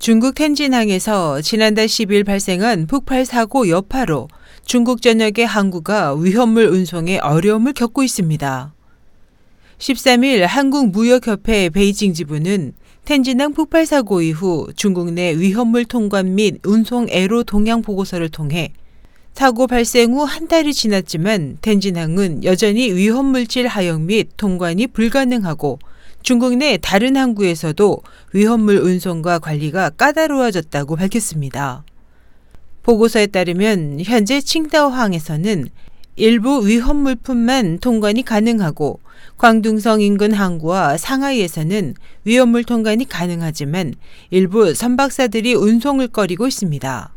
중국 텐진항에서 지난달 10일 발생한 폭발 사고 여파로 중국 전역의 항구가 위험물 운송에 어려움을 겪고 있습니다. 13일 한국무역협회 베이징 지부는 텐진항 폭발 사고 이후 중국 내 위험물 통관 및 운송 애로 동향 보고서를 통해 사고 발생 후 한 달이 지났지만 텐진항은 여전히 위험물질 하역 및 통관이 불가능하고 중국 내 다른 항구에서도 위험물 운송과 관리가 까다로워졌다고 밝혔습니다. 보고서에 따르면 현재 칭다오항에서는 일부 위험물품만 통관이 가능하고 광둥성 인근 항구와 상하이에서는 위험물 통관이 가능하지만 일부 선박사들이 운송을 꺼리고 있습니다.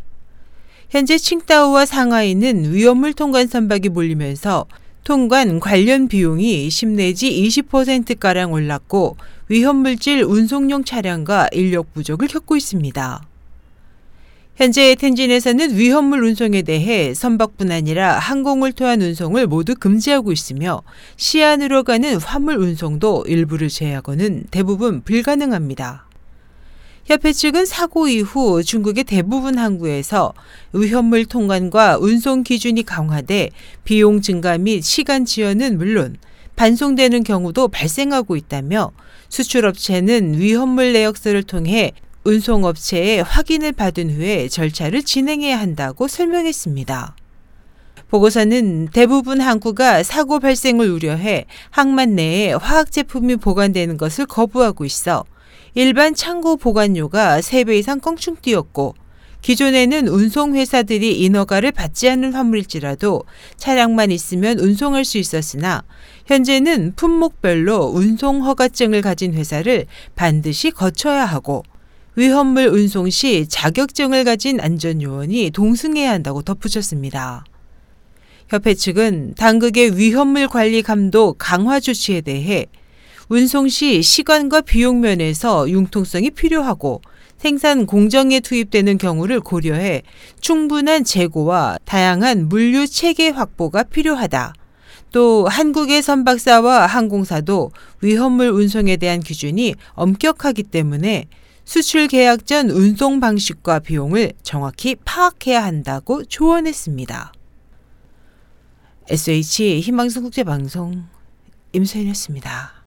현재 칭다오와 상하이는 위험물 통관 선박이 몰리면서 통관 관련 비용이 10 내지 20%가량 올랐고 위험물질 운송용 차량과 인력 부족을 겪고 있습니다. 현재 텐진에서는 위험물 운송에 대해 선박뿐 아니라 항공을 통한 운송을 모두 금지하고 있으며 시안으로 가는 화물 운송도 일부를 제외하고는 대부분 불가능합니다. 협회 측은 사고 이후 중국의 대부분 항구에서 위험물 통관과 운송 기준이 강화돼 비용 증가 및 시간 지연은 물론 반송되는 경우도 발생하고 있다며 수출업체는 위험물 내역서를 통해 운송업체에 확인을 받은 후에 절차를 진행해야 한다고 설명했습니다. 보고서는 대부분 항구가 사고 발생을 우려해 항만 내에 화학 제품이 보관되는 것을 거부하고 있어 일반 창고 보관료가 3배 이상 껑충 뛰었고 기존에는 운송회사들이 인허가를 받지 않는 화물일지라도 차량만 있으면 운송할 수 있었으나 현재는 품목별로 운송 허가증을 가진 회사를 반드시 거쳐야 하고 위험물 운송 시 자격증을 가진 안전요원이 동승해야 한다고 덧붙였습니다. 협회 측은 당국의 위험물 관리 감독 강화 조치에 대해 운송 시 시간과 비용 면에서 융통성이 필요하고 생산 공정에 투입되는 경우를 고려해 충분한 재고와 다양한 물류 체계 확보가 필요하다. 또 한국의 선박사와 항공사도 위험물 운송에 대한 기준이 엄격하기 때문에 수출 계약 전 운송 방식과 비용을 정확히 파악해야 한다고 조언했습니다. SH 희망성 국제방송 임소연이었습니다.